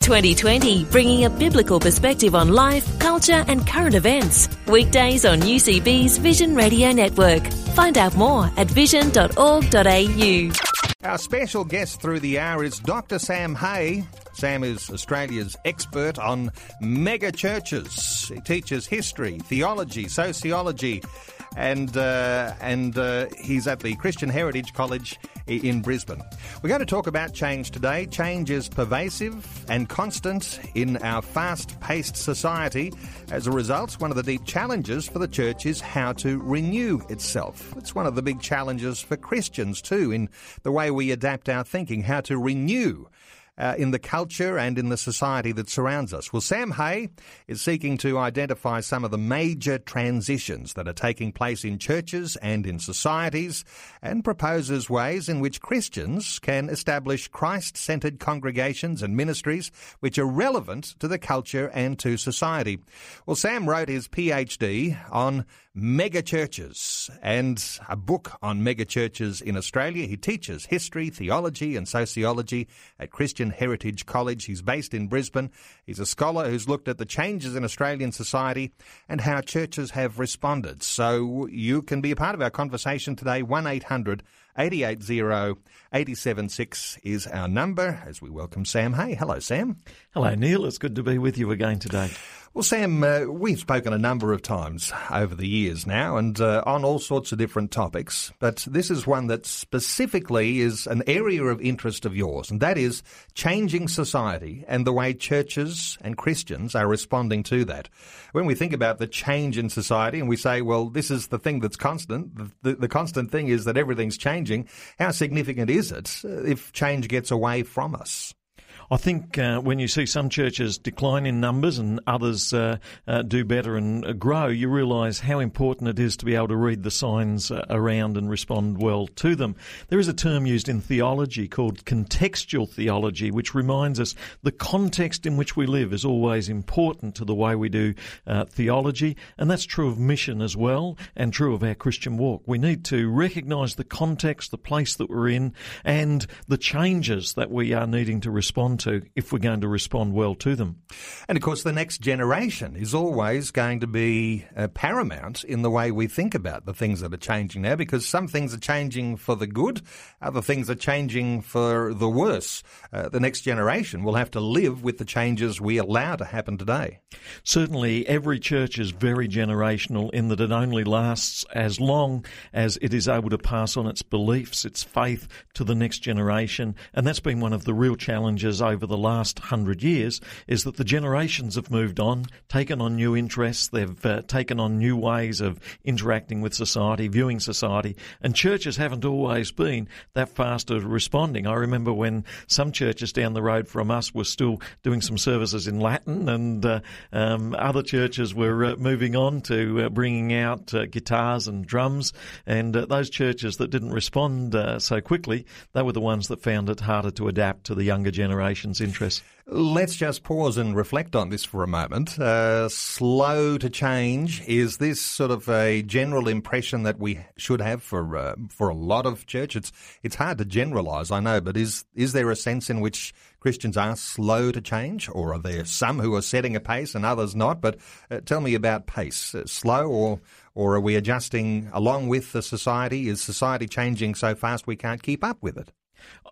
2020, bringing a biblical perspective on life, culture, and current events. Weekdays on UCB's Vision Radio Network. Find out more at vision.org.au. Our special guest through the hour is Dr. Sam Hay. Sam is Australia's expert on mega churches. He teaches history, theology, sociology, and uh, and uh, he's at the Christian Heritage College in Brisbane. We're going to talk about change today. Change is pervasive and constant in our fast-paced society. As a result, one of the deep challenges for the church is how to renew itself. It's one of the big challenges for Christians too in the way we adapt our thinking, how to renew uh, in the culture and in the society that surrounds us. Well, Sam Hay is seeking to identify some of the major transitions that are taking place in churches and in societies and proposes ways in which Christians can establish Christ centered congregations and ministries which are relevant to the culture and to society. Well, Sam wrote his PhD on mega churches and a book on mega churches in Australia. He teaches history, theology, and sociology at Christian Heritage College. He's based in Brisbane. He's a scholar who's looked at the changes in Australian society and how churches have responded. So you can be a part of our conversation today. 1 800 880 876 is our number as we welcome Sam Hay. Hello, Sam. Hello, Neil. It's good to be with you again today. Well, Sam, uh, we've spoken a number of times over the years now and uh, on all sorts of different topics, but this is one that specifically is an area of interest of yours, and that is changing society and the way churches and Christians are responding to that. When we think about the change in society and we say, well, this is the thing that's constant, the, the, the constant thing is that everything's changing, how significant is it if change gets away from us? I think uh, when you see some churches decline in numbers and others uh, uh, do better and uh, grow, you realise how important it is to be able to read the signs uh, around and respond well to them. There is a term used in theology called contextual theology, which reminds us the context in which we live is always important to the way we do uh, theology, and that's true of mission as well, and true of our Christian walk. We need to recognise the context, the place that we're in, and the changes that we are needing to respond to if we're going to respond well to them. And of course, the next generation is always going to be uh, paramount in the way we think about the things that are changing now because some things are changing for the good, other things are changing for the worse. Uh, the next generation will have to live with the changes we allow to happen today. Certainly, every church is very generational in that it only lasts as long as it is able to pass on its beliefs, its faith to the next generation. And that's been one of the real challenges over the last hundred years is that the generations have moved on, taken on new interests, they've uh, taken on new ways of interacting with society, viewing society, and churches haven't always been that fast at responding. I remember when some churches down the road from us were still doing some services in Latin, and uh, um, other churches were uh, moving on to uh, bringing out uh, guitars and drums, and uh, those churches that didn't respond so quickly, they were the ones that found it harder to adapt to the younger generation nation's interests. Let's just pause and reflect on this for a moment. Uh, slow to change is this sort of a general impression that we should have for uh, for a lot of church? It's it's hard to generalise, I know, but is is there a sense in which Christians are slow to change, or are there some who are setting a pace and others not? But uh, tell me about pace, uh, slow or or are we adjusting along with the society? Is society changing so fast we can't keep up with it?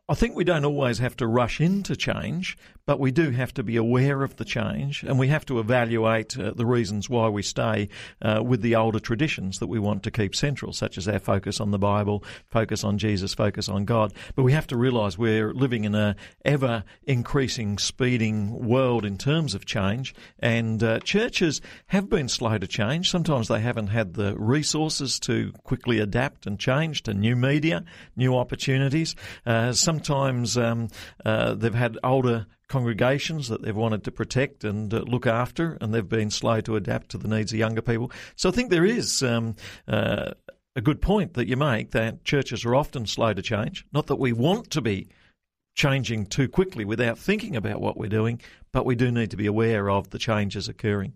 I think we don't always have to rush into change, but we do have to be aware of the change and we have to evaluate uh, the reasons why we stay uh, with the older traditions that we want to keep central, such as our focus on the Bible, focus on Jesus, focus on God. But we have to realise we're living in a ever increasing, speeding world in terms of change, and uh, churches have been slow to change. Sometimes they haven't had the resources to quickly adapt and change to new media, new opportunities. Uh, sometimes um, uh, they've had older congregations that they've wanted to protect and uh, look after, and they've been slow to adapt to the needs of younger people. So I think there is um, uh, a good point that you make that churches are often slow to change. Not that we want to be changing too quickly without thinking about what we're doing, but we do need to be aware of the changes occurring.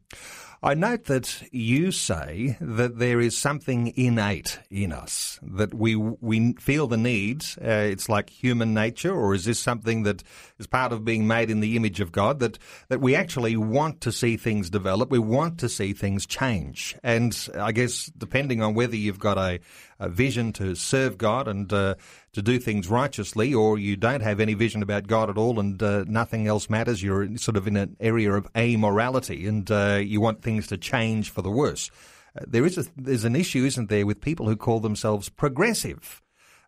I note that you say that there is something innate in us that we we feel the need. Uh, it's like human nature, or is this something that is part of being made in the image of God? That that we actually want to see things develop, we want to see things change, and I guess depending on whether you've got a, a vision to serve God and uh, to do things righteously, or you don't have any vision about God at all and uh, nothing else matters. You're sort of in an area of amorality and uh, you want things to change for the worse. Uh, there is a, there's an issue, isn't there, with people who call themselves progressive.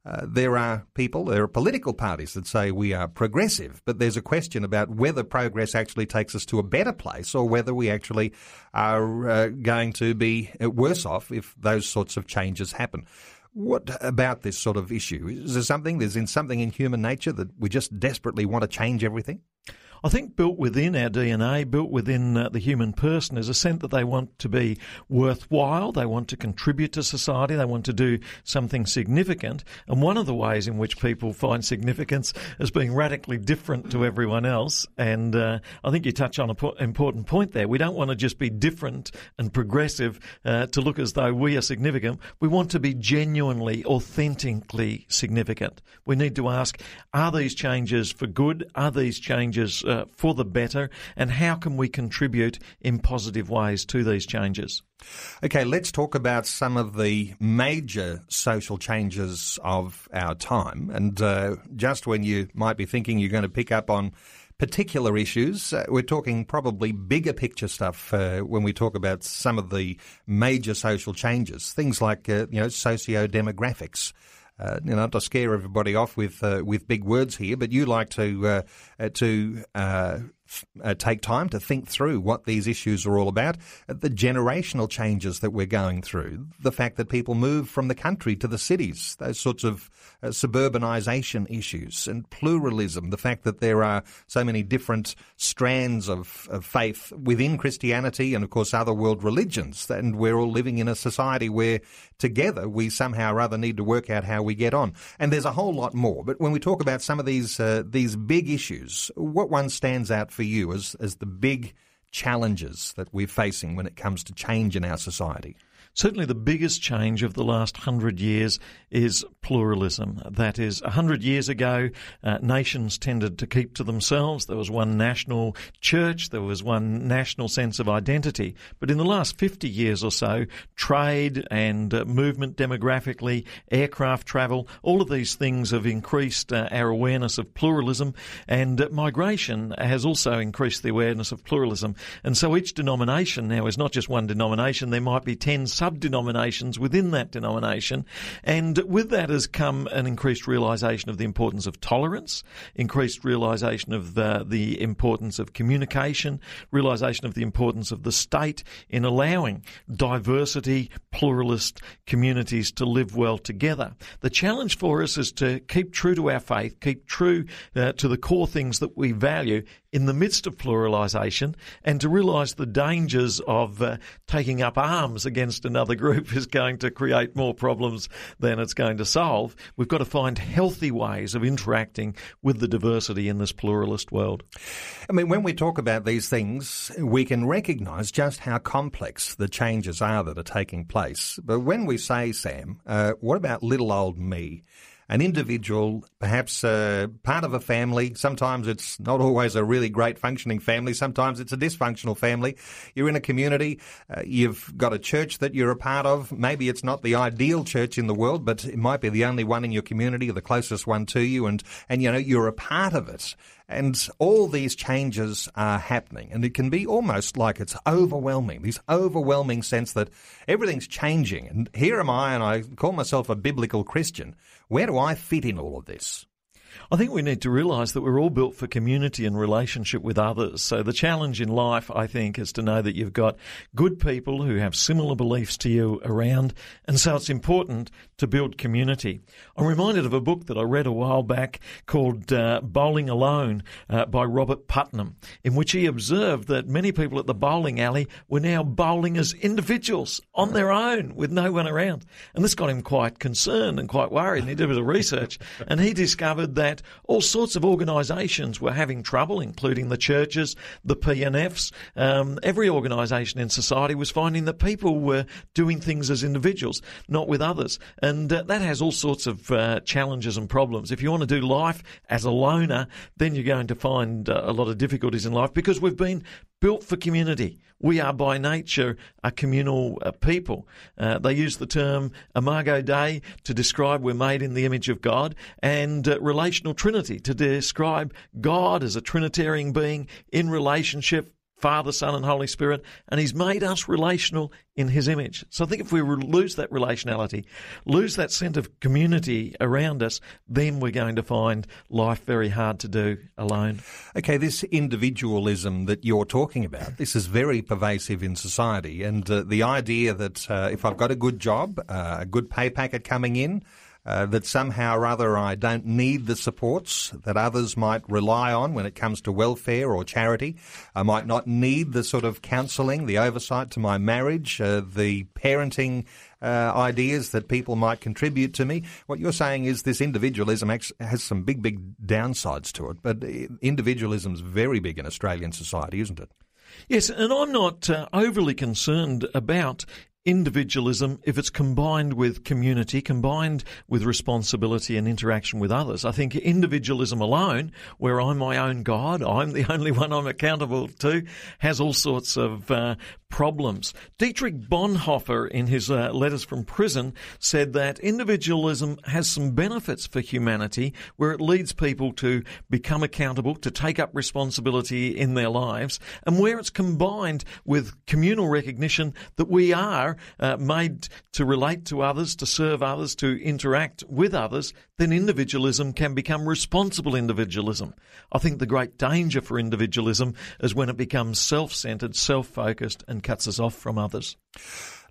Uh, there are people, there are political parties that say we are progressive, but there's a question about whether progress actually takes us to a better place or whether we actually are uh, going to be worse off if those sorts of changes happen. What about this sort of issue? Is there something, there's in something in human nature that we just desperately want to change everything? I think built within our DNA, built within uh, the human person, is a sense that they want to be worthwhile, they want to contribute to society, they want to do something significant. And one of the ways in which people find significance is being radically different to everyone else. And uh, I think you touch on an po- important point there. We don't want to just be different and progressive uh, to look as though we are significant. We want to be genuinely, authentically significant. We need to ask, are these changes for good? Are these changes uh, for the better, and how can we contribute in positive ways to these changes? Okay, let's talk about some of the major social changes of our time. And uh, just when you might be thinking you're going to pick up on particular issues. Uh, we're talking probably bigger picture stuff uh, when we talk about some of the major social changes, things like uh, you know socio demographics uh, you know, to scare everybody off with uh, with big words here, but you like to uh, uh to uh, uh, take time to think through what these issues are all about, the generational changes that we're going through, the fact that people move from the country to the cities, those sorts of uh, suburbanisation issues, and pluralism, the fact that there are so many different strands of, of faith within Christianity and, of course, other world religions, and we're all living in a society where together we somehow or other need to work out how we get on. And there's a whole lot more. But when we talk about some of these uh, these big issues, what one stands out for you as, as the big challenges that we're facing when it comes to change in our society? Certainly, the biggest change of the last hundred years is pluralism. That is, a hundred years ago, uh, nations tended to keep to themselves. There was one national church, there was one national sense of identity. But in the last 50 years or so, trade and uh, movement demographically, aircraft travel, all of these things have increased uh, our awareness of pluralism, and uh, migration has also increased the awareness of pluralism. And so each denomination now is not just one denomination, there might be 10 sub-denominations within that denomination. And with that has come an increased realisation of the importance of tolerance, increased realisation of the, the importance of communication, realisation of the importance of the state in allowing diversity, pluralist communities to live well together. The challenge for us is to keep true to our faith, keep true uh, to the core things that we value in the midst of pluralisation and to realise the dangers of uh, taking up arms against another group is going to create more problems than it's going to solve. We've got to find healthy ways of interacting with the diversity in this pluralist world. I mean, when we talk about these things, we can recognise just how complex the changes are that are taking place. But when we say, Sam, uh, what about little old me? an individual, perhaps uh, part of a family. Sometimes it's not always a really great functioning family. Sometimes it's a dysfunctional family. You're in a community. Uh, you've got a church that you're a part of. Maybe it's not the ideal church in the world, but it might be the only one in your community or the closest one to you. And, and you know, you're a part of it. And all these changes are happening. And it can be almost like it's overwhelming, this overwhelming sense that everything's changing. And here am I, and I call myself a biblical Christian. Where do I fit in all of this? I think we need to realise that we're all built for community and relationship with others. So the challenge in life, I think, is to know that you've got good people who have similar beliefs to you around. And so it's important to build community. I'm reminded of a book that I read a while back called uh, Bowling Alone uh, by Robert Putnam, in which he observed that many people at the bowling alley were now bowling as individuals on their own with no one around. And this got him quite concerned and quite worried. And he did a bit of research and he discovered that all sorts of organisations were having trouble, including the churches, the PNFs. Um, every organisation in society was finding that people were doing things as individuals, not with others. And uh, that has all sorts of uh, challenges and problems. If you want to do life as a loner, then you're going to find uh, a lot of difficulties in life because we've been built for community. We are by nature a communal uh, people. Uh, they use the term imago Dei to describe we're made in the image of God and uh, relational trinity to describe God as a Trinitarian being in relationship Father, Son, and Holy Spirit, and He's made us relational in His image. So I think if we lose that relationality, lose that sense of community around us, then we're going to find life very hard to do alone. Okay, this individualism that you're talking about, this is very pervasive in society, and uh, the idea that uh, if I've got a good job, uh, a good pay packet coming in, uh, that somehow or other I don't need the supports that others might rely on when it comes to welfare or charity. I might not need the sort of counselling, the oversight to my marriage, uh, the parenting uh, ideas that people might contribute to me. What you're saying is this individualism has some big, big downsides to it, but individualism is very big in Australian society, isn't it? Yes, and I'm not uh, overly concerned about individualism, if it's combined with community, combined with responsibility and interaction with others, I think individualism alone, where I'm my own God, I'm the only one I'm accountable to, has all sorts of uh, problems. Dietrich Bonhoeffer, in his uh, letters from prison, said that individualism has some benefits for humanity where it leads people to become accountable, to take up responsibility in their lives, and where it's combined with communal recognition that we are uh, made to relate to others, to serve others, to interact with others, then individualism can become responsible individualism. I think the great danger for individualism is when it becomes self-centered, self-focused, and cuts us off from others.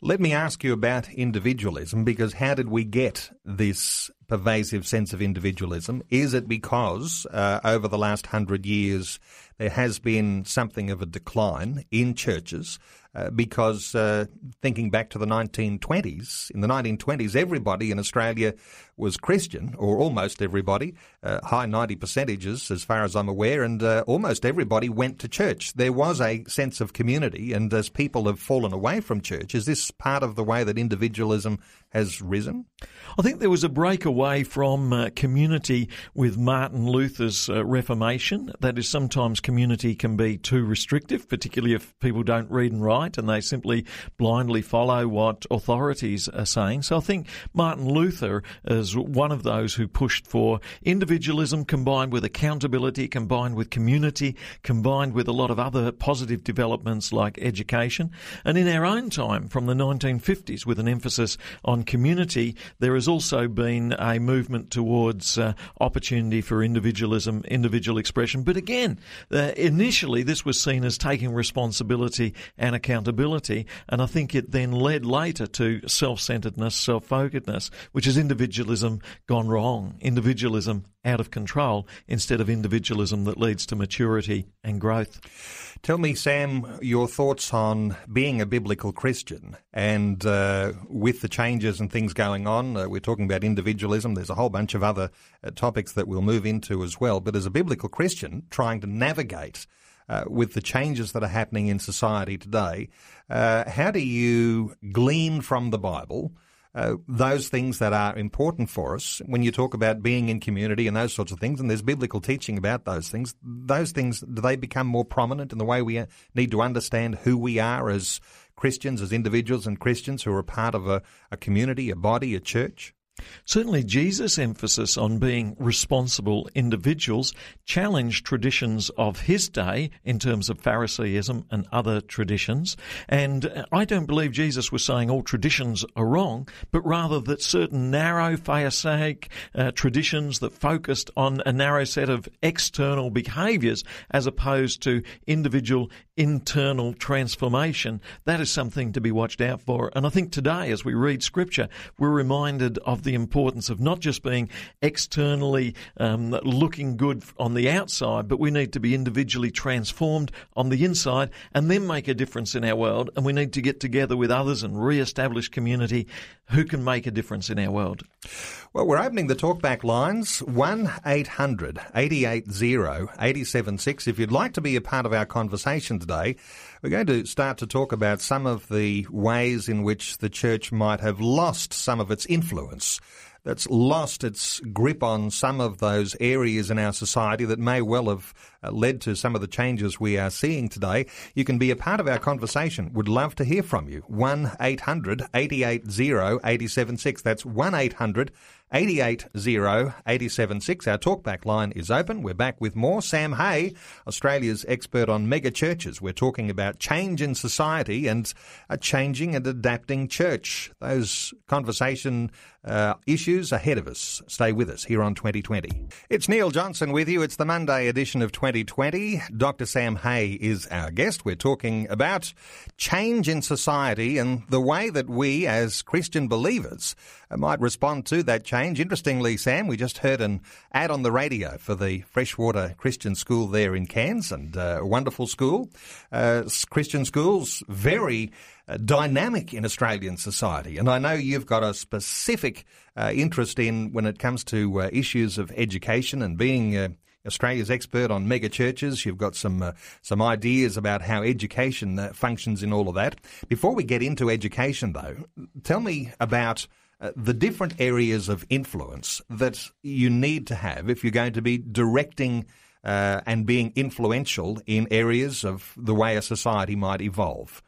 Let me ask you about individualism because how did we get this pervasive sense of individualism? Is it because uh, over the last hundred years there has been something of a decline in churches? Uh, because uh, thinking back to the 1920s, in the 1920s, everybody in Australia was Christian, or almost everybody, uh, high 90 percentages as far as I'm aware, and uh, almost everybody went to church. There was a sense of community, and as people have fallen away from church, is this part of the way that individualism has risen? I think there was a breakaway from uh, community with Martin Luther's uh, Reformation. That is, sometimes community can be too restrictive, particularly if people don't read and write and they simply blindly follow what authorities are saying. So I think Martin Luther is one of those who pushed for individualism combined with accountability, combined with community, combined with a lot of other positive developments like education. And in our own time, from the 1950s, with an emphasis on community, there has also been a movement towards uh, opportunity for individualism, individual expression. But again, uh, initially this was seen as taking responsibility and accountability, and I think it then led later to self-centeredness, self-focusedness, which is individualism gone wrong, individualism out of control, instead of individualism that leads to maturity and growth. Tell me, Sam, your thoughts on being a biblical Christian and uh, with the changes and things going on. Uh, we're talking about individualism. There's a whole bunch of other uh, topics that we'll move into as well. But as a biblical Christian, trying to navigate uh, with the changes that are happening in society today, uh, how do you glean from the Bible? Uh, those things that are important for us when you talk about being in community and those sorts of things, and there's biblical teaching about those things. Those things, do they become more prominent in the way we uh, need to understand who we are as Christians, as individuals and Christians who are part of a, a community, a body, a church? Certainly, Jesus' emphasis on being responsible individuals challenged traditions of his day in terms of Pharisaism and other traditions. And I don't believe Jesus was saying all traditions are wrong, but rather that certain narrow Pharisaic uh, traditions that focused on a narrow set of external behaviours as opposed to individual internal transformation, that is something to be watched out for. And I think today, as we read Scripture, we're reminded of the importance of not just being externally um, looking good on the outside, but we need to be individually transformed on the inside and then make a difference in our world. And we need to get together with others and re-establish community who can make a difference in our world. Well, we're opening the talkback lines 1 800 880 876. If you'd like to be a part of our conversation today, we're going to start to talk about some of the ways in which the church might have lost some of its influence that's lost its grip on some of those areas in our society that may well have uh, led to some of the changes we are seeing today. You can be a part of our conversation. Would love to hear from you. 1 800 880 876. That's 1 800 880 876. Our talkback line is open. We're back with more. Sam Hay, Australia's expert on mega churches. We're talking about change in society and a changing and adapting church. Those conversation uh, issues ahead of us. Stay with us here on 2020. It's Neil Johnson with you. It's the Monday edition of 2020. Dr. Sam Hay is our guest. We're talking about change in society and the way that we as Christian believers might respond to that change. Interestingly, Sam, we just heard an ad on the radio for the Freshwater Christian School there in Cairns, and uh, a wonderful school. Uh, Christian schools, very dynamic in Australian society. And I know you've got a specific uh, interest in when it comes to uh, issues of education and being uh, Australia's expert on mega churches. You've got some uh, some ideas about how education uh, functions in all of that. Before we get into education, though, tell me about uh, the different areas of influence that you need to have if you're going to be directing uh, and being influential in areas of the way a society might evolve.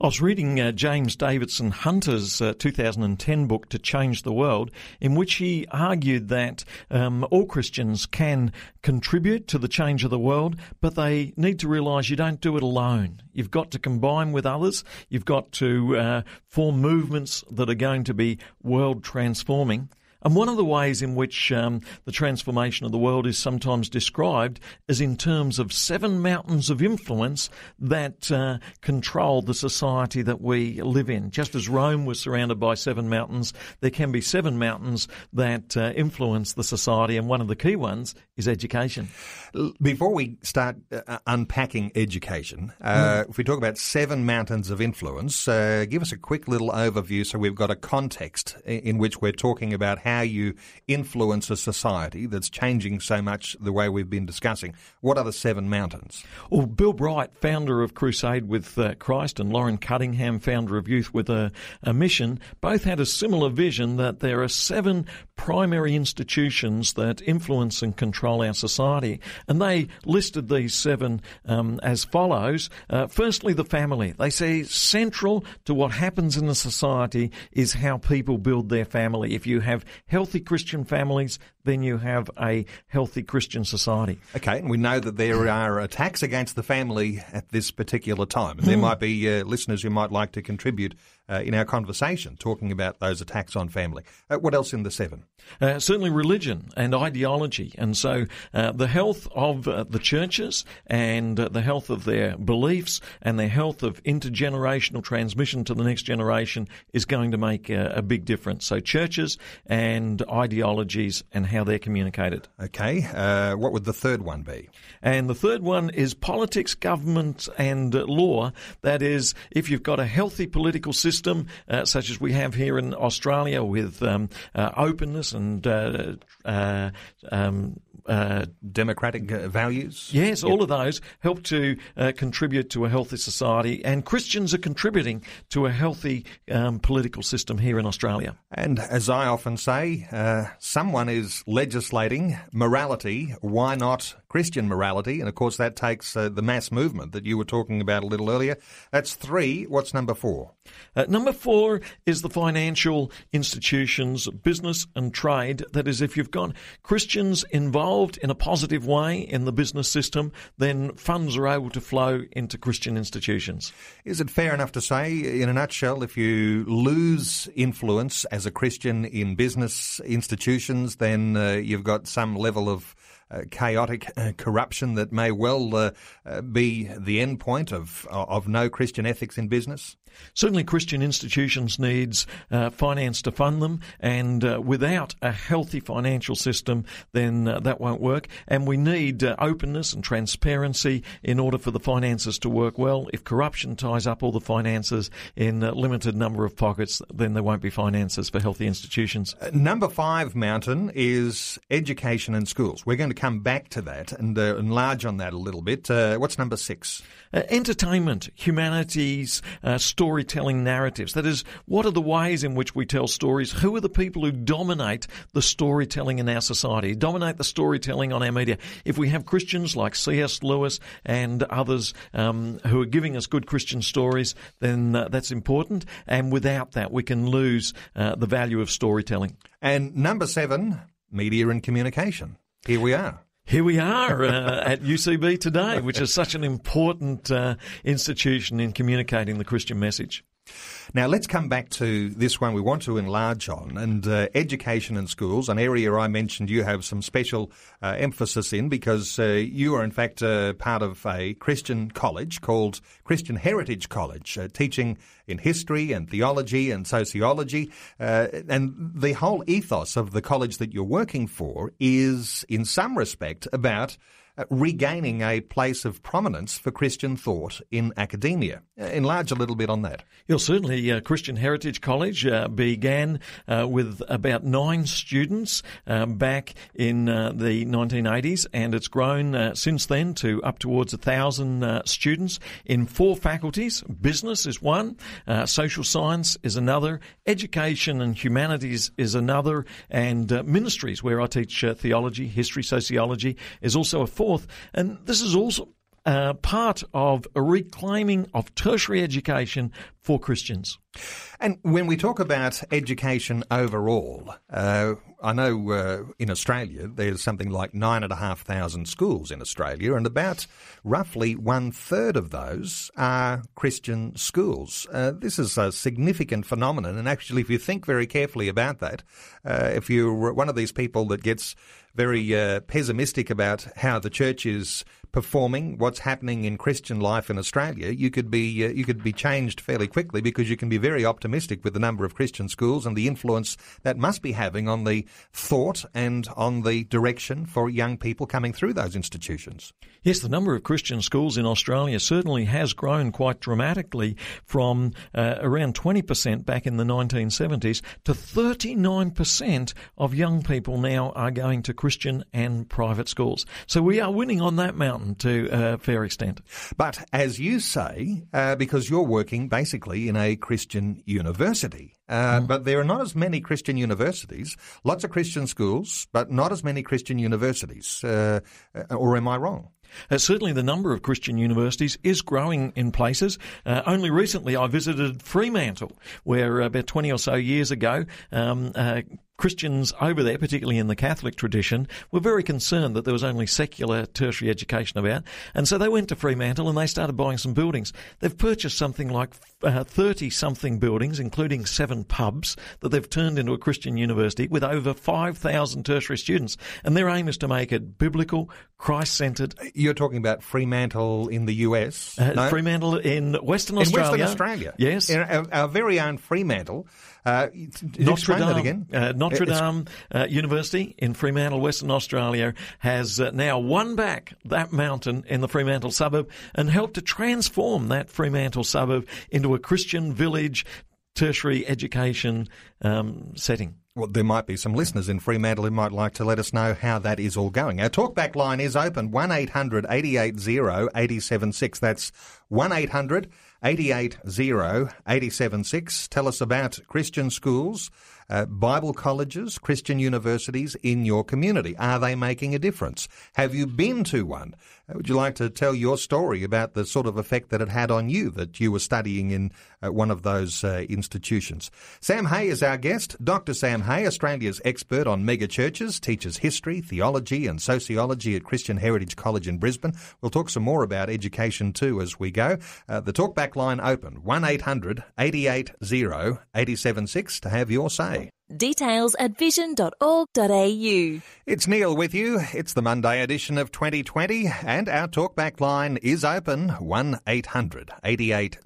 I was reading uh, James Davison Hunter's uh, 2010 book, To Change the World, in which he argued that um, all Christians can contribute to the change of the world, but they need to realise you don't do it alone. You've got to combine with others. You've got to uh, form movements that are going to be world transforming. And one of the ways in which um, the transformation of the world is sometimes described is in terms of seven mountains of influence that uh, control the society that we live in. Just as Rome was surrounded by seven mountains, there can be seven mountains that uh, influence the society, and one of the key ones is education. Before we start uh, unpacking education, mm. if we talk about seven mountains of influence, uh, give us a quick little overview so we've got a context in which we're talking about how you influence a society that's changing so much the way we've been discussing. What are the seven mountains? Well, Bill Bright, founder of Crusade with uh, Christ, and Loren Cunningham, founder of Youth with a, a Mission, both had a similar vision that there are seven primary institutions that influence and control our society. And they listed these seven um, as follows. Uh, firstly, the family. They say central to what happens in a society is how people build their family. If you have healthy Christian families, then you have a healthy Christian society. Okay, and we know that there are attacks against the family at this particular time. And there hmm. might be uh, listeners who might like to contribute uh, in our conversation, talking about those attacks on family. Uh, what else in the seven? Uh, certainly religion and ideology. And so uh, the health of uh, the churches and uh, the health of their beliefs and their health of intergenerational transmission to the next generation is going to make a, a big difference. So churches and ideologies and how they're communicated. Okay. what would the third one be? And the third one is politics, government, and law. That is, if you've got a healthy political system, system, uh, such as we have here in Australia with um, uh, openness and uh, uh, um, uh, democratic values. Yes, yep. all of those help to uh, contribute to a healthy society, and Christians are contributing to a healthy um, political system here in Australia. And as I often say, uh, someone is legislating morality. Why not Christian morality. And of course, that takes uh, the mass movement that you were talking about a little earlier. That's three. What's number four? Uh, number four is the financial institutions, business and trade. That is, if you've got Christians involved in a positive way in the business system, then funds are able to flow into Christian institutions. Is it fair enough to say, in a nutshell, if you lose influence as a Christian in business institutions, then uh, you've got some level of chaotic uh, corruption that may well uh, uh be the end point of of no Christian ethics in business? Certainly, Christian institutions needs uh, finance to fund them, and uh, without a healthy financial system, then uh, that won't work. And we need uh, openness and transparency in order for the finances to work well. If corruption ties up all the finances in a limited number of pockets, then there won't be finances for healthy institutions. Uh, number five, Mountain, is education and schools. We're going to come back to that and uh, enlarge on that a little bit. what's number six? entertainment, humanities, storytelling narratives. That is, what are the ways in which we tell stories? Who are the people who dominate the storytelling in our society, dominate the storytelling on our media? If we have Christians like C.S. Lewis and others um, who are giving us good Christian stories, then uh, that's important. And without that, we can lose uh, the value of storytelling. And number seven, media and communication. Here we are here we are uh, at UCB today, which is such an important uh, institution in communicating the Christian message. Now, let's come back to this one we want to enlarge on, and uh, education in schools, an area I mentioned you have some special uh, emphasis in because uh, you are, in fact, uh, part of a Christian college called Christian Heritage College, uh, teaching in history and theology and sociology. Uh, and the whole ethos of the college that you're working for is, in some respect, about regaining a place of prominence for Christian thought in academia. Uh, enlarge a little bit on that. Yeah, certainly. Uh, Christian Heritage College uh, began uh, with about nine students uh, back in the 1980s, and it's grown since then to up towards a thousand students in four faculties. Business is one, social science is another, education and humanities is another, and ministries, where I teach theology, history, sociology, is also a fourth forth. And this is also uh, part of a reclaiming of tertiary education for Christians. And when we talk about education overall, uh, I know uh, in Australia there's something like nine and a half thousand schools in Australia, and about roughly one third of those are Christian schools. Uh, this is a significant phenomenon, and actually, if you think very carefully about that, uh, if you're one of these people that gets very uh, pessimistic about how the church is performing, what's happening in Christian life in Australia, you could be uh, you could be changed fairly quickly because you can be very optimistic with the number of Christian schools and the influence that must be having on the thought and on the direction for young people coming through those institutions. Yes, the number of Christian schools in Australia certainly has grown quite dramatically from uh, around 20% back in the 1970s to 39% of young people now are going to Christian and private schools. So we are winning on that mountain to a fair extent. But as you say, uh, because you're working basically in a Christian university, uh, mm. But there are not as many Christian universities, lots of Christian schools, but not as many Christian universities. Uh, uh or am I wrong? Uh, certainly, the number of Christian universities is growing in places. Uh, only recently, I visited Fremantle, where about 20 or so years ago, um, uh, Christians over there, particularly in the Catholic tradition, were very concerned that there was only secular tertiary education about. And so they went to Fremantle and they started buying some buildings. They've purchased something like 30 uh, something buildings, including seven pubs, that they've turned into a Christian university with over 5,000 tertiary students. And their aim is to make it biblical, Christ centered. You're talking about Fremantle in the US? Uh, no? Fremantle in Western Australia. In Western Australia. Yes. Our, our very own Fremantle uh, Notre Dame, uh, Notre Dame uh, University in Fremantle, Western Australia, has uh, now won back that mountain in the Fremantle suburb and helped to transform that Fremantle suburb into a Christian village tertiary education um, setting. well, there might be some listeners in Fremantle who might like to let us know how that is all going. Our talkback line is open 1 800 880 876. That's 1 800 880 876. Tell us about Christian schools, uh, Bible colleges, Christian universities in your community. Are they making a difference? Have you been to one? Would you like to tell your story about the sort of effect that it had on you that you were studying in uh, one of those uh, institutions? Sam Hay is our guest. Dr. Sam Hay, Australia's expert on mega churches, teaches history, theology, and sociology at Christian Heritage College in Brisbane. We'll talk some more about education too as we go. Uh, the talkback line open 1 800 880 876 to have your say. Details at vision.org.au. It's Neil with you. It's the Monday edition of 2020, and our talkback line is open 1 800 880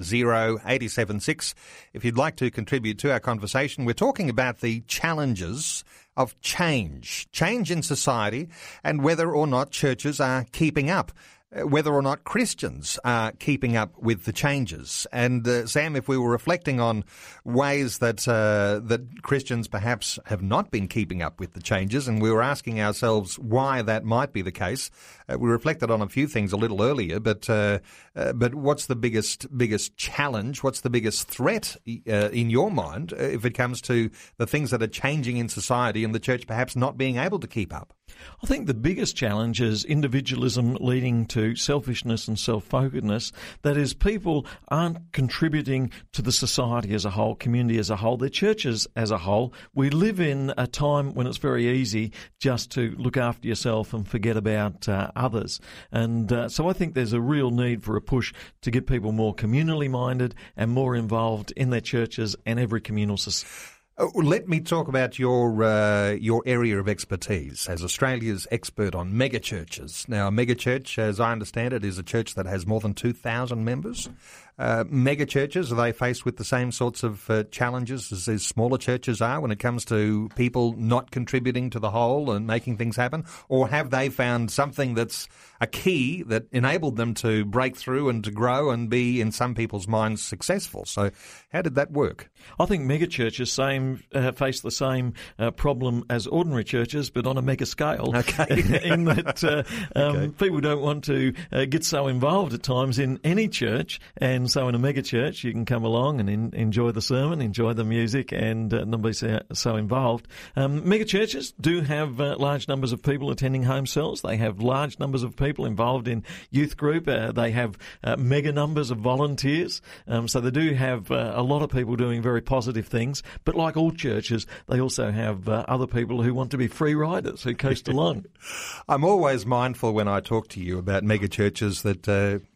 876. If you'd like to contribute to our conversation, we're talking about the challenges of change, change in society, and whether or not churches are keeping up. Whether or not Christians are keeping up with the changes. And uh, Sam, if we were reflecting on ways that uh, that Christians perhaps have not been keeping up with the changes, and we were asking ourselves why that might be the case, uh, we reflected on a few things a little earlier. But uh, uh, but what's the biggest biggest challenge? What's the biggest threat in your mind if it comes to the things that are changing in society and the church perhaps not being able to keep up? I think the biggest challenge is individualism leading to selfishness and self-focusedness. That is, people aren't contributing to the society as a whole, community as a whole, their churches as a whole. We live in a time when it's very easy just to look after yourself and forget about uh, others. And uh, so I think there's a real need for a push to get people more communally minded and more involved in their churches and every communal society. Oh, let me talk about your uh, your area of expertise as Australia's expert on megachurches. Now, a megachurch, as I understand it, is a church that has more than two thousand members. Uh, mega churches are they faced with the same sorts of uh, challenges as, as, smaller churches are when it comes to people not contributing to the whole and making things happen, or have they found something that's a key that enabled them to break through and to grow and be, in some people's minds, successful? So, how did that work? I think mega churches same uh, face the same uh, problem as ordinary churches, but on a mega scale. Okay, in that uh, um, okay. people don't want to uh, get so involved at times in any church and so in a mega church, you can come along and in, enjoy the sermon, enjoy the music, and uh, not be so, so involved. Um, mega churches do have uh, large numbers of people attending home cells. They have large numbers of people involved in youth group. Uh, they have uh, mega numbers of volunteers. Um, so they do have uh, a lot of people doing very positive things. But like all churches, they also have uh, other people who want to be free riders who coast along. I'm always mindful when I talk to you about mega churches that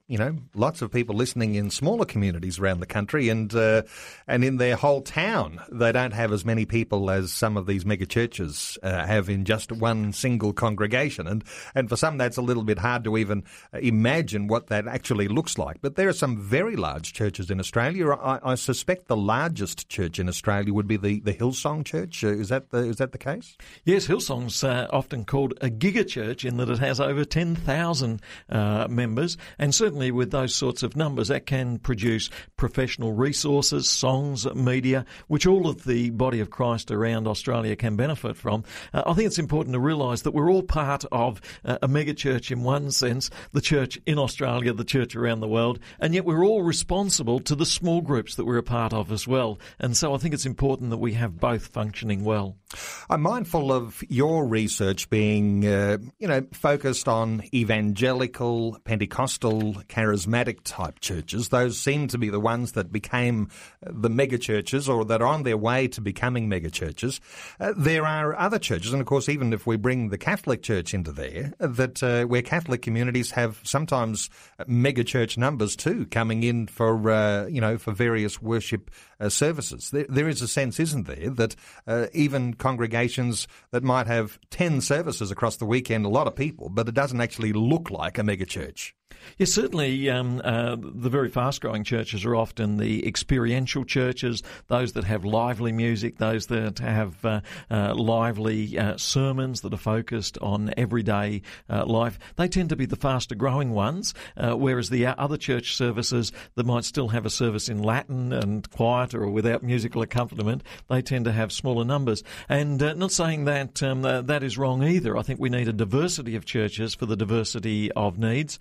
you know, lots of people listening in smaller communities around the country, and uh, and in their whole town, they don't have as many people as some of these mega churches uh, have in just one single congregation, and and for some that's a little bit hard to even imagine what that actually looks like. But there are some very large churches in Australia. I, I suspect the largest church in Australia would be the, the Hillsong Church. Uh, is that the is that the case? Yes, Hillsong's uh, often called a giga church in that it has over ten thousand uh, members, and certainly certainly with those sorts of numbers, that can produce professional resources, songs, media, which all of the body of Christ around Australia can benefit from. Uh, I think it's important to realise that we're all part of uh, a mega church in one sense, the church in Australia, the church around the world, and yet we're all responsible to the small groups that we're a part of as well. And so I think it's important that we have both functioning well. I'm mindful of your research being, uh, you know, focused on evangelical, Pentecostal, charismatic type churches. Those seem to be the ones that became the mega churches or that are on their way to becoming mega churches. Uh, there are other churches, and of course, even if we bring the Catholic Church into there, that uh, where Catholic communities have sometimes mega church numbers too coming in for uh, you know for various worship uh, services. There, there is a sense, isn't there, that uh, even congregations that might have ten services across the weekend, a lot of people, but it doesn't actually look like a mega church. Yes, certainly. Um, uh, the very fast-growing churches are often the experiential churches, those that have lively music, those that have uh, uh, lively uh, sermons that are focused on everyday uh, life. They tend to be the faster-growing ones, uh, whereas the other church services that might still have a service in Latin and quiet or without musical accompaniment, they tend to have smaller numbers. And not saying that um, that is wrong either. I think we need a diversity of churches for the diversity of needs.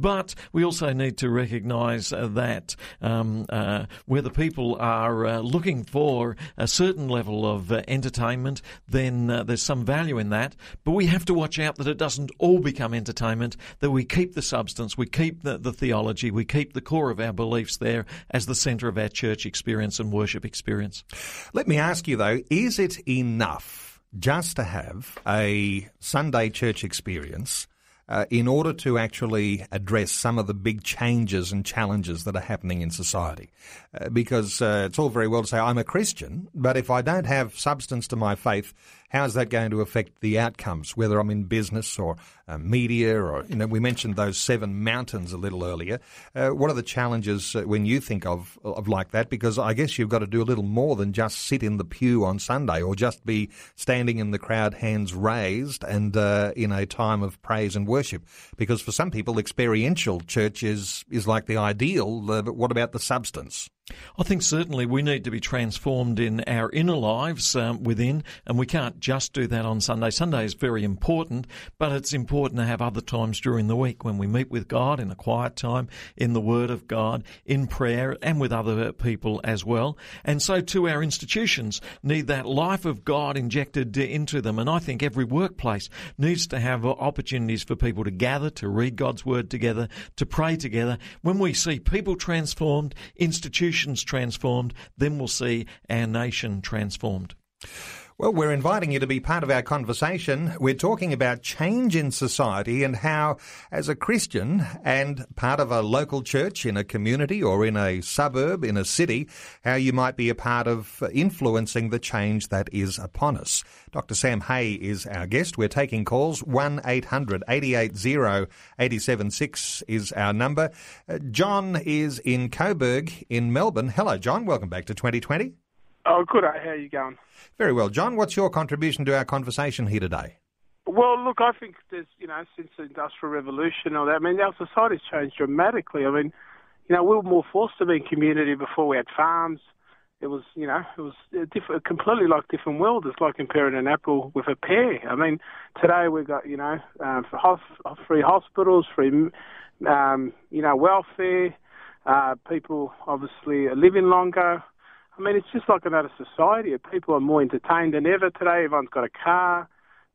But we also need to recognise uh, that um, uh, where the people are uh, looking for a certain level of uh, entertainment, then uh, there's some value in that. But we have to watch out that it doesn't all become entertainment, that we keep the substance, we keep the, the theology, we keep the core of our beliefs there as the centre of our church experience and worship experience. Let me ask you though, is it enough just to have a Sunday church experience? Uh, in order to actually address some of the big changes and challenges that are happening in society. Uh, because uh, it's all very well to say, I'm a Christian, but if I don't have substance to my faith, how's that going to affect the outcomes, whether I'm in business or uh, media or, you know, we mentioned those seven mountains a little earlier. Uh, what are the challenges uh, when you think of, of like that? Because I guess you've got to do a little more than just sit in the pew on Sunday or just be standing in the crowd, hands raised, and uh, in a time of praise and worship. Because for some people, experiential church is, is like the ideal, uh, but what about the substance? I think certainly we need to be transformed in our inner lives um, within, and we can't just do that on Sunday. Sunday is very important, but it's important to have other times during the week when we meet with God in a quiet time, in the Word of God, in prayer, and with other people as well. And so too our institutions need that life of God injected into them. And I think every workplace needs to have opportunities for people to gather, to read God's Word together, to pray together. When we see people transformed, institutions institutions transformed, then we'll see our nation transformed. Well, we're inviting you to be part of our conversation. We're talking about change in society and how, as a Christian and part of a local church in a community or in a suburb, in a city, how you might be a part of influencing the change that is upon us. Dr. Sam Hey is our guest. We're taking calls. 1 800 880 876 is our number. Uh, John is in Coburg in Melbourne. Hello, John. Welcome back to 2020. Oh, good. How are you going? Very well. John, what's your contribution to our conversation here today? Well, look, I think there's, you know, since the Industrial Revolution or that, I mean, our society's changed dramatically. I mean, you know, we were more forced to be in community before we had farms. It was, you know, it was a different, completely like different world. It's like comparing an apple with a pear. I mean, today we've got, you know, um, free hospitals, free, um, you know, welfare. Uh, people obviously are living longer. I mean, it's just like another society. People are more entertained than ever today. Everyone's got a car.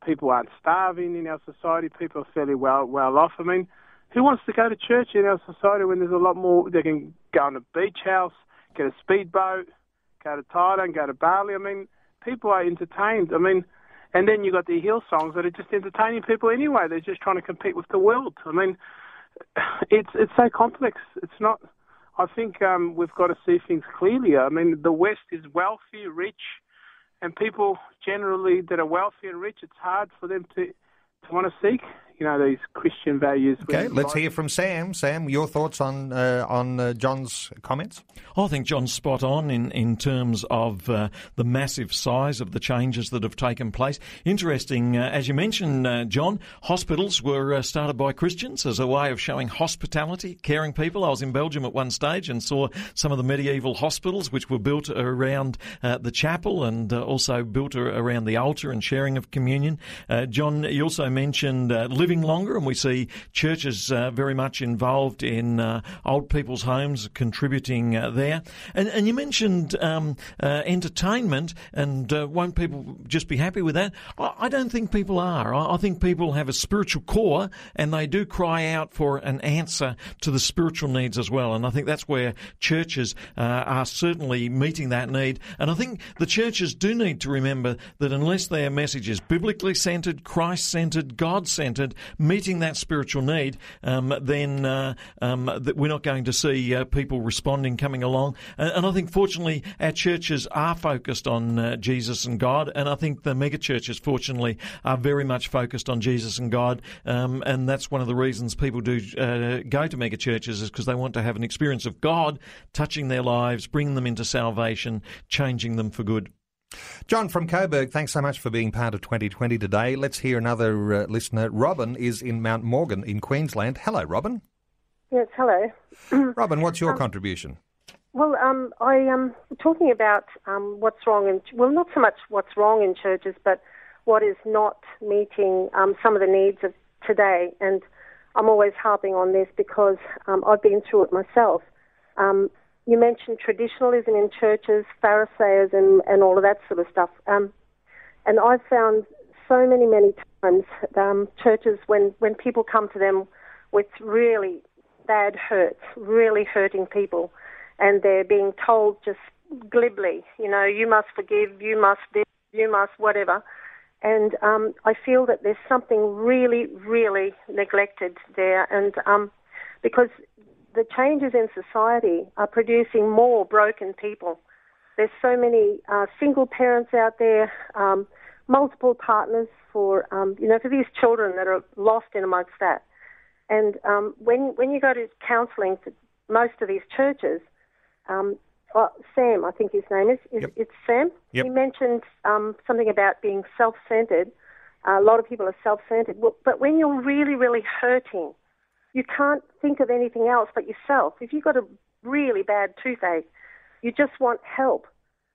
People aren't starving in our society. People are fairly well well off. I mean, who wants to go to church in our society when there's a lot more? They can go on a beach house, get a speedboat, go to Thailand, go to Bali. I mean, people are entertained. I mean, and then you got the Hillsongs that are just entertaining people anyway. They're just trying to compete with the world. I mean, it's it's so complex. It's not I think um, we've got to see things clearly. I mean, the West is wealthy, rich, and people generally that are wealthy and rich, it's hard for them to, to want to seek you know these Christian values. Okay, let's hear from Sam. Sam, your thoughts on uh, on uh, John's comments? I think John's spot on in in terms of uh, the massive size of the changes that have taken place. Interesting, uh, as you mentioned, uh, John. Hospitals were uh, started by Christians as a way of showing hospitality, caring people. I was in Belgium at one stage and saw some of the medieval hospitals which were built around the chapel and also built around the altar and sharing of communion. John, you also mentioned living living longer, and we see churches uh, very much involved in uh, old people's homes, contributing uh, there. And, and, you mentioned um, uh, entertainment, and uh, won't people just be happy with that? I, don't think people are. I, I, think people have a spiritual core, and they do cry out for an answer to the spiritual needs as well. And I think that's where churches are certainly meeting that need. And I think the churches do need to remember that unless their message is biblically centered, Christ centered, God centered, meeting that spiritual need, um, then uh, um, that we're not going to see uh, people responding, coming along. And, and, I think, fortunately, our churches are focused on uh, Jesus and God, and I think the mega churches, fortunately, are very much focused on Jesus and God, um, and that's one of the reasons people do uh, go to mega churches is because they want to have an experience of God touching their lives, bringing them into salvation, changing them for good. John from Coburg, thanks so much for being part of 2020 today. Let's hear another uh, listener. Robin is in Mount Morgan in Queensland. Hello, Robin. Yes, hello. Robin, what's your um, contribution? Well, um, I am um, talking about um, what's wrong in well, not so much what's wrong in churches, but what is not meeting um, some of the needs of today. And I'm always harping on this because um, I've been through it myself. Um, you mentioned traditionalism in churches, Pharisaism, and all of that sort of stuff. Um, and I've found so many, many times um, churches when, when people come to them with really bad hurts, really hurting people, and they're being told just glibly, you know, you must forgive, you must this, you must whatever. And um, I feel that there's something really, really neglected there. And um, because the changes in society are producing more broken people. There's so many uh, single parents out there, um, multiple partners for um, you know for these children that are lost in amongst that. And um, when when you go to counselling for most of these churches, um, oh, Sam, I think his name is, is yep. it's Sam. Yep. He mentioned um, something about being self-centered. Uh, a lot of people are self-centered, but when you're really really hurting you can't think of anything else but yourself. If you've got a really bad toothache, you just want help.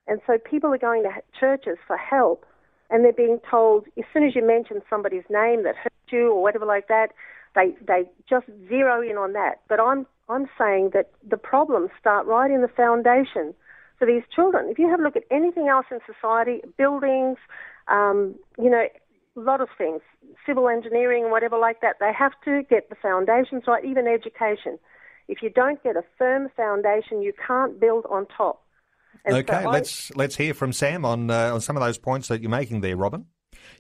And so people are going to churches for help, and they're being told as soon as you mention somebody's name that hurt you or whatever like that, they they just zero in on that. But I'm I'm saying that the problems start right in the foundation for these children. If you have a look at anything else in society, buildings, um, you know, a lot of things, civil engineering, whatever like that. They have to get the foundations right, even education. If you don't get a firm foundation, you can't build on top. And okay, so let's let's hear from Sam on uh, on some of those points that you're making there, Robin.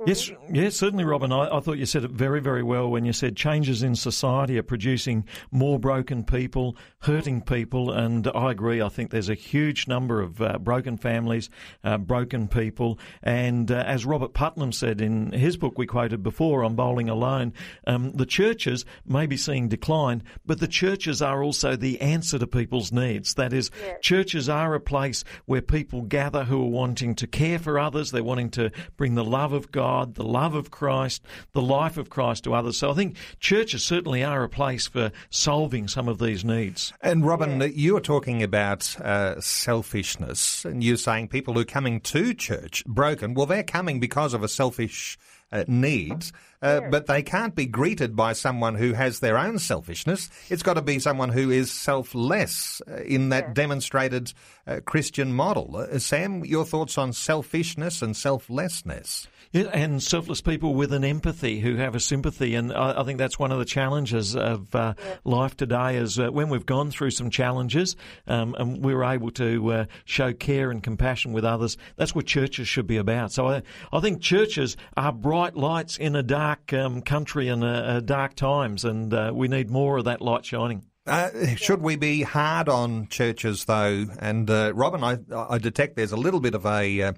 Yes, yes, certainly, Robin. I, I, thought you said it very, very well when you said changes in society are producing more broken people, hurting people, and I agree. I think there's a huge number of uh, broken families, uh, broken people, and uh, as Robert Putnam said in his book we quoted before on Bowling Alone, um, the churches may be seeing decline, but the churches are also the answer to people's needs. That is, yes. churches are a place where people gather who are wanting to care for others. They're wanting to bring the love of God God, the love of Christ, the life of Christ to others. So I think churches certainly are a place for solving some of these needs. And Robin, yeah. you were talking about uh, selfishness, and you're saying people who are coming to church broken, well, they're coming because of a selfish uh, needs, uh, but they can't be greeted by someone who has their own selfishness. It's got to be someone who is selfless uh, in that demonstrated uh, Christian model. Uh, Sam, your thoughts on selfishness and selflessness? Yeah, and selfless people with an empathy who have a sympathy, and I, I think that's one of the challenges of uh, yeah. life today. Is uh, when we've gone through some challenges, um, and we're able to uh, show care and compassion with others. That's what churches should be about. So I, I think churches are bright lights in a dark um, country and dark times, and uh, we need more of that light shining. Uh, should we be hard on churches, though? And uh, Robin, I, I, detect there's a little bit of a, uh,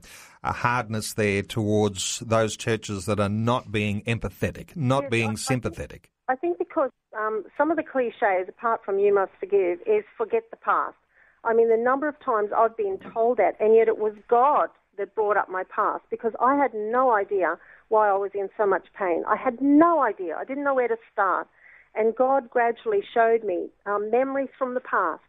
a, hardness there towards those churches that are not being empathetic, not yes, being I, sympathetic. I think, I think because um, some of the cliches, apart from "you must forgive," is forget the past. I mean, the number of times I've been told that, and yet it was God that brought up my past because I had no idea why I was in so much pain. I had no idea. I didn't know where to start. And God gradually showed me um, memories from the past.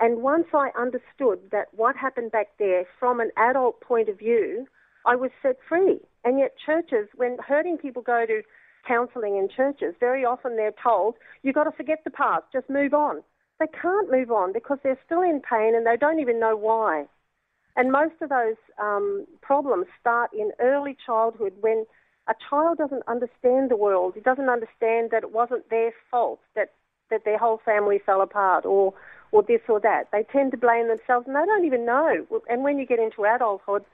And once I understood that what happened back there from an adult point of view, I was set free. And yet, churches, when hurting people go to counselling in churches, very often they're told, you've got to forget the past, just move on. They can't move on because they're still in pain and they don't even know why. And most of those um, problems start in early childhood when a child doesn't understand the world. He doesn't understand that it wasn't their fault that, that their whole family fell apart or, or this or that. They tend to blame themselves and they don't even know. And when you get into adulthood,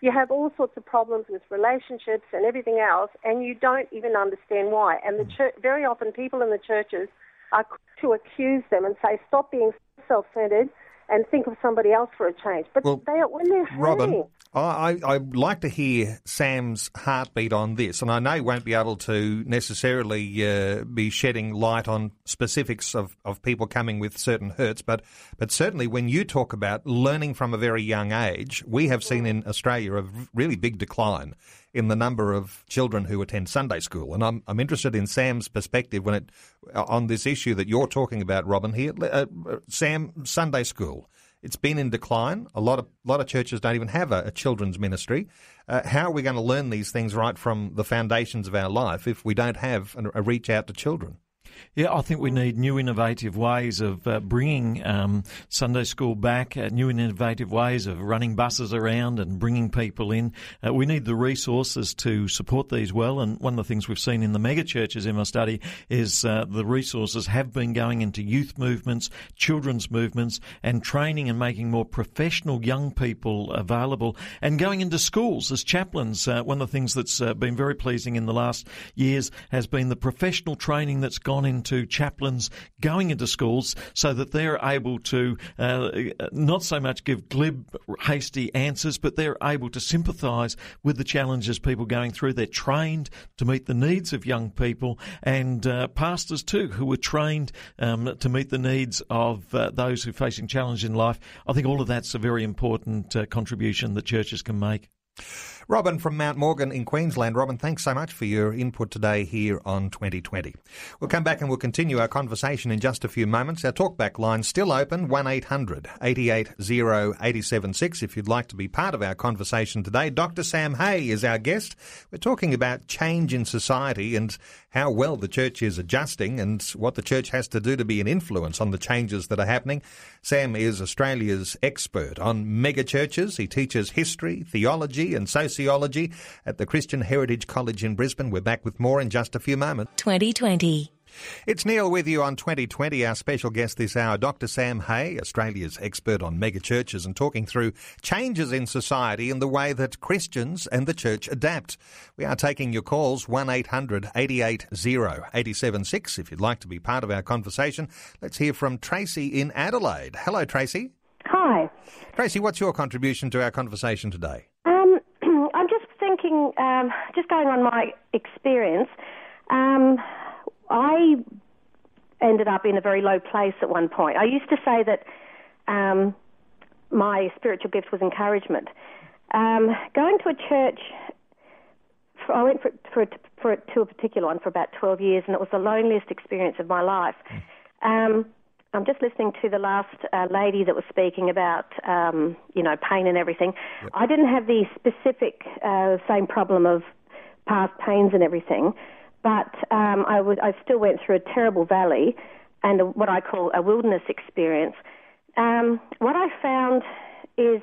you have all sorts of problems with relationships and everything else, and you don't even understand why. And the church, very often, people in the churches are to accuse them and say, "Stop being self-centered." And think of somebody else for a change. But well, they are, when they're Robin, I, I'd like to hear Sam's heartbeat on this, and I know you won't be able to necessarily uh, be shedding light on specifics of, of people coming with certain hurts, but but certainly when you talk about learning from a very young age, we have seen in Australia a really big decline in the number of children who attend Sunday school. And I'm, I'm interested in Sam's perspective when it on this issue that you're talking about, Robin. Here, uh, Sam, Sunday school. It's been in decline. A lot of lot of churches don't even have a, a children's ministry. Uh, how are we going to learn these things right from the foundations of our life if we don't have a reach out to children? Yeah, I think we need new innovative ways of uh, bringing um, Sunday school back, uh, new innovative ways of running buses around and bringing people in. Uh, we need the resources to support these well. And one of the things we've seen in the mega churches in my study is uh, the resources have been going into youth movements, children's movements, and training and making more professional young people available and going into schools as chaplains. Uh, one of the things that's uh, been very pleasing in the last years has been the professional training that's gone into chaplains going into schools so that they're able to uh, not so much give glib, hasty answers, but they're able to sympathise with the challenges people going through. They're trained to meet the needs of young people, and uh, pastors too, who are trained um, to meet the needs of uh, those who are facing challenge in life. I think all of that's a very important uh, contribution that churches can make. Robin from Mount Morgan in Queensland. Robin, thanks so much for your input today here on 2020. We'll come back and we'll continue our conversation in just a few moments. Our talkback line still open, 1800 880 876 if you'd like to be part of our conversation today. Dr. Sam Hey is our guest. We're talking about change in society and how well the church is adjusting and what the church has to do to be an influence on the changes that are happening. Sam is Australia's expert on mega churches. He teaches history, theology, and sociology at the Christian Heritage College in Brisbane. We're back with more in just a few moments. 2020. It's Neil with you on 2020. Our special guest this hour, Dr. Sam Hey, Australia's expert on mega churches and talking through changes in society and the way that Christians and the church adapt. We are taking your calls 1 800 880 876 if you'd like to be part of our conversation. Let's hear from Tracy in Adelaide. Hello, Tracy. Hi. Tracy, what's your contribution to our conversation today? Um, just thinking, um, just going on my experience. Um, I ended up in a very low place at one point. I used to say that um, my spiritual gift was encouragement. Um, going to a church, for, I went for, for, for, to a particular one for about 12 years, and it was the loneliest experience of my life. Um, I'm just listening to the last uh, lady that was speaking about, um, you know, pain and everything. Yep. I didn't have the specific uh, same problem of past pains and everything. But um, I, was, I still went through a terrible valley and a, what I call a wilderness experience. Um, what I found is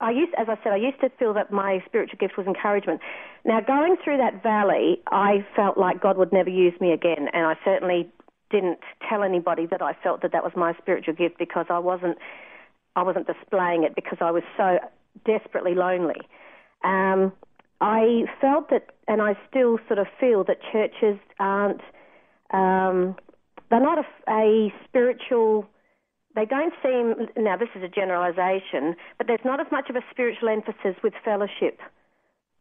I used, as I said, I used to feel that my spiritual gift was encouragement. Now, going through that valley, I felt like God would never use me again, and I certainly didn't tell anybody that I felt that that was my spiritual gift because I wasn't, I wasn't displaying it because I was so desperately lonely. Um, I felt that, and I still sort of feel that churches aren't, um, they're not a, a spiritual, they don't seem, now this is a generalisation, but there's not as much of a spiritual emphasis with fellowship.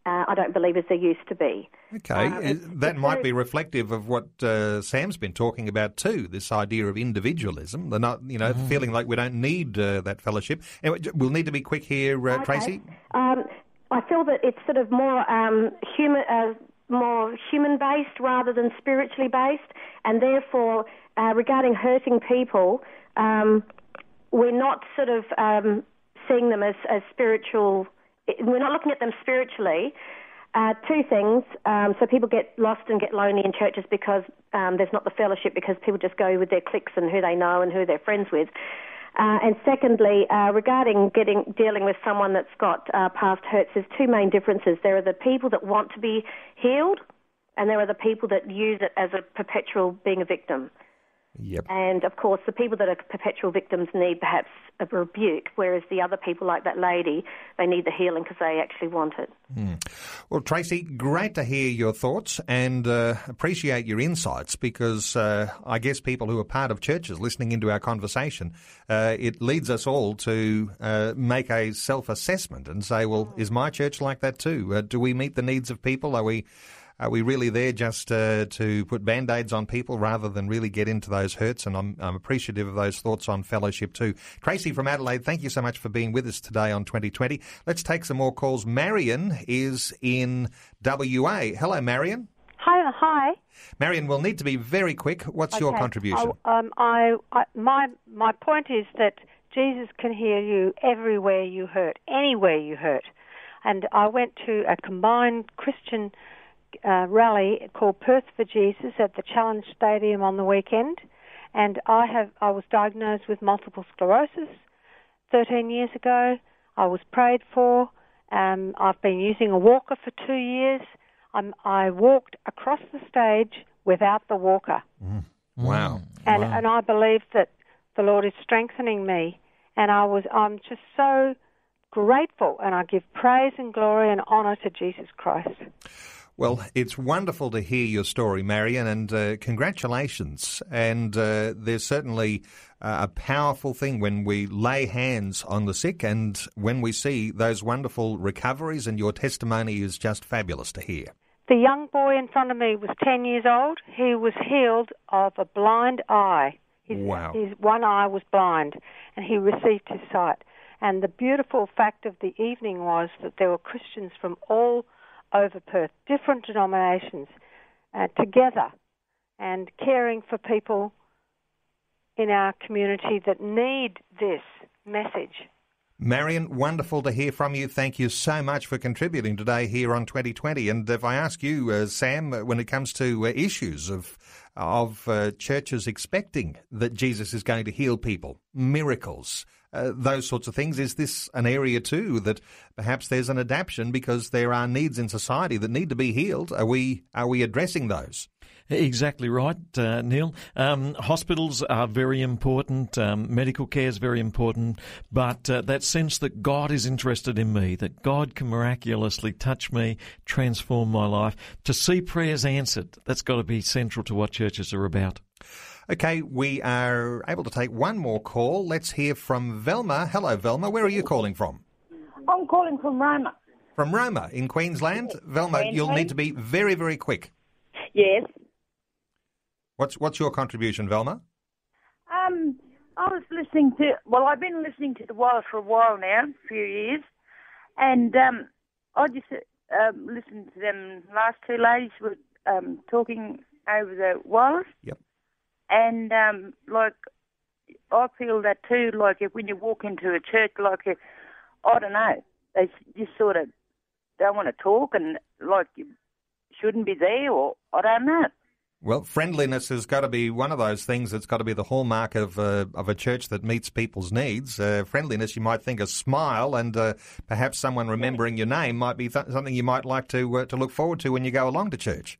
Uh, I don't believe as there used to be. Okay, um, that might be reflective of what uh, Sam's been talking about too. This idea of individualism, the not, you know, mm. feeling like we don't need uh, that fellowship. Anyway, we'll need to be quick here, uh, okay. Tracy. Um, I feel that it's sort of more um, human, uh, more human based rather than spiritually based, and therefore, uh, regarding hurting people, um, we're not sort of um, seeing them as, as spiritual. We're not looking at them spiritually. Uh, two things. Um, so people get lost and get lonely in churches because um, there's not the fellowship because people just go with their cliques and who they know and who they're friends with. Uh, and secondly, uh, regarding getting dealing with someone that's got uh, past hurts, there's two main differences. There are the people that want to be healed, and there are the people that use it as a perpetual being a victim. Yep. And of course, the people that are perpetual victims need perhaps a rebuke, whereas the other people, like that lady, they need the healing because they actually want it. Mm. Well, Tracy, great to hear your thoughts and uh, appreciate your insights because uh, I guess people who are part of churches listening into our conversation, uh, it leads us all to uh, make a self assessment and say, well, is my church like that too? Uh, do we meet the needs of people? Are we are we really there just uh, to put band aids on people rather than really get into those hurts? And I'm, I'm, appreciative of those thoughts on fellowship too. Tracy from Adelaide, thank you so much for being with us today on 2020. Let's take some more calls. Marion is in WA. Hello, Marion. Hi, hi. Marion, we'll need to be very quick. What's okay. your contribution? Oh, um, I, I, my, my point is that Jesus can hear you everywhere you hurt, anywhere you hurt. And I went to a combined Christian uh, rally called Perth for Jesus at the Challenge Stadium on the weekend, and I have I was diagnosed with multiple sclerosis 13 years ago. I was prayed for. Um, I've been using a walker for two years. I'm, I walked across the stage without the walker. Mm. Wow. And wow. and I believe that the Lord is strengthening me, and I was I'm just so grateful, and I give praise and glory and honour to Jesus Christ. Well, it's wonderful to hear your story, Marion, and uh, congratulations. And uh, there's certainly uh, a powerful thing when we lay hands on the sick and when we see those wonderful recoveries, and your testimony is just fabulous to hear. The young boy in front of me was 10 years old. He was healed of a blind eye. His, wow. His one eye was blind, and he received his sight. And the beautiful fact of the evening was that there were Christians from all over Perth, different denominations, uh, together and caring for people in our community that need this message. Marion, wonderful to hear from you. Thank you so much for contributing today here on 2020. And if I ask you, uh, Sam, uh, when it comes to uh, issues of of uh, churches expecting that Jesus is going to heal people, miracles, uh, those sorts of things. Is this an area too that perhaps there's an adaptation because there are needs in society that need to be healed? Are we are we addressing those? Exactly right, uh, Neil. Um, hospitals are very important. Um, medical care is very important. But uh, that sense that God is interested in me, that God can miraculously touch me, transform my life, to see prayers answered, that's got to be central to what churches are about. Okay, we are able to take one more call. Let's hear from Velma. Hello, Velma. Where are you calling from? I'm calling from Roma. From Roma in Queensland. Velma, Queensland. you'll need to be very, very quick. Yes. What's what's your contribution, Velma? Um, I was listening to. Well, I've been listening to the Wireless for a while now, a few years, and um, I just um, listened to them. Last two ladies were um, talking over the wireless. Yep. And um, like, I feel that too. Like, if when you walk into a church, like, if, I don't know, they just sort of don't want to talk, and like you shouldn't be there, or I don't know. Well, friendliness has got to be one of those things that's got to be the hallmark of uh, of a church that meets people's needs. Uh, friendliness, you might think a smile, and uh, perhaps someone remembering your name might be th- something you might like to uh, to look forward to when you go along to church.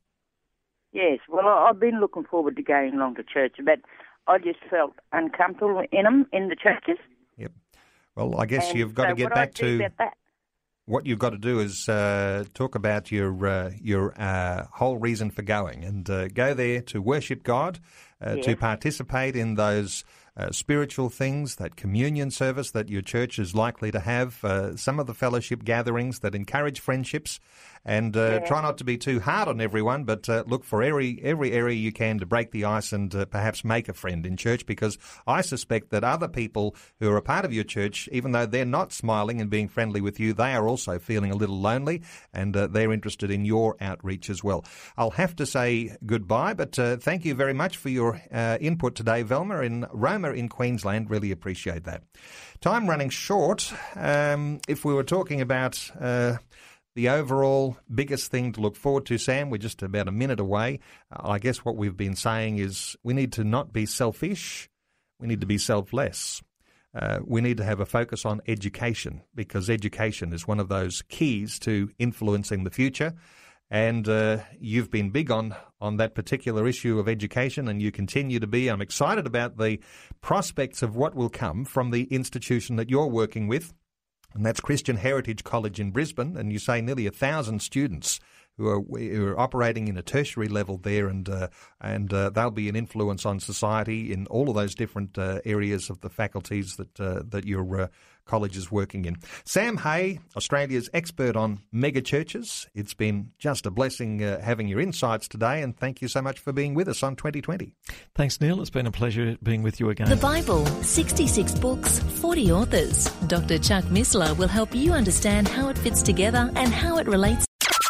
Yes, well, I've been looking forward to going along to church, but I just felt uncomfortable in them in the churches. Yep. Well, I guess And you've got so to get back to what you've got to do is uh, talk about your uh, your uh, whole reason for going, and uh, go there to worship God, uh, to participate in those uh, spiritual things, that communion service that your church is likely to have, uh, some of the fellowship gatherings that encourage friendships, and uh, Yeah. try not to be too hard on everyone, but uh, look for every every area you can to break the ice and uh, perhaps make a friend in church. Because I suspect that other people who are a part of your church, even though they're not smiling and being friendly with you, they are also feeling a little lonely, and uh, they're interested in your outreach as well. I'll have to say goodbye, but uh, thank you very much for your uh, input today, Velma in Roma in Queensland. Really appreciate that. Time running short. Um, if we were talking about uh, the overall biggest thing to look forward to, Sam, we're just about a minute away. I guess what we've been saying is we need to not be selfish, we need to be selfless. Uh, we need to have a focus on education because education is one of those keys to influencing the future. and uh, you've been big on, on that particular issue of education, and you continue to be. I'm excited about the prospects of what will come from the institution that you're working with, and that's Christian Heritage College in Brisbane. And you say nearly a thousand students who are, who are operating in a tertiary level there, and uh, and uh, they'll be an influence on society in all of those different uh, areas of the faculties that uh, that your uh, college is working in. Sam Hey, Australia's expert on mega churches. It's been just a blessing uh, having your insights today, and thank you so much for being with us on 2020. Thanks, Neil. It's been a pleasure being with you again. The Bible, 66 books, 40 authors. Dr. Chuck Missler will help you understand how it fits together and how it relates.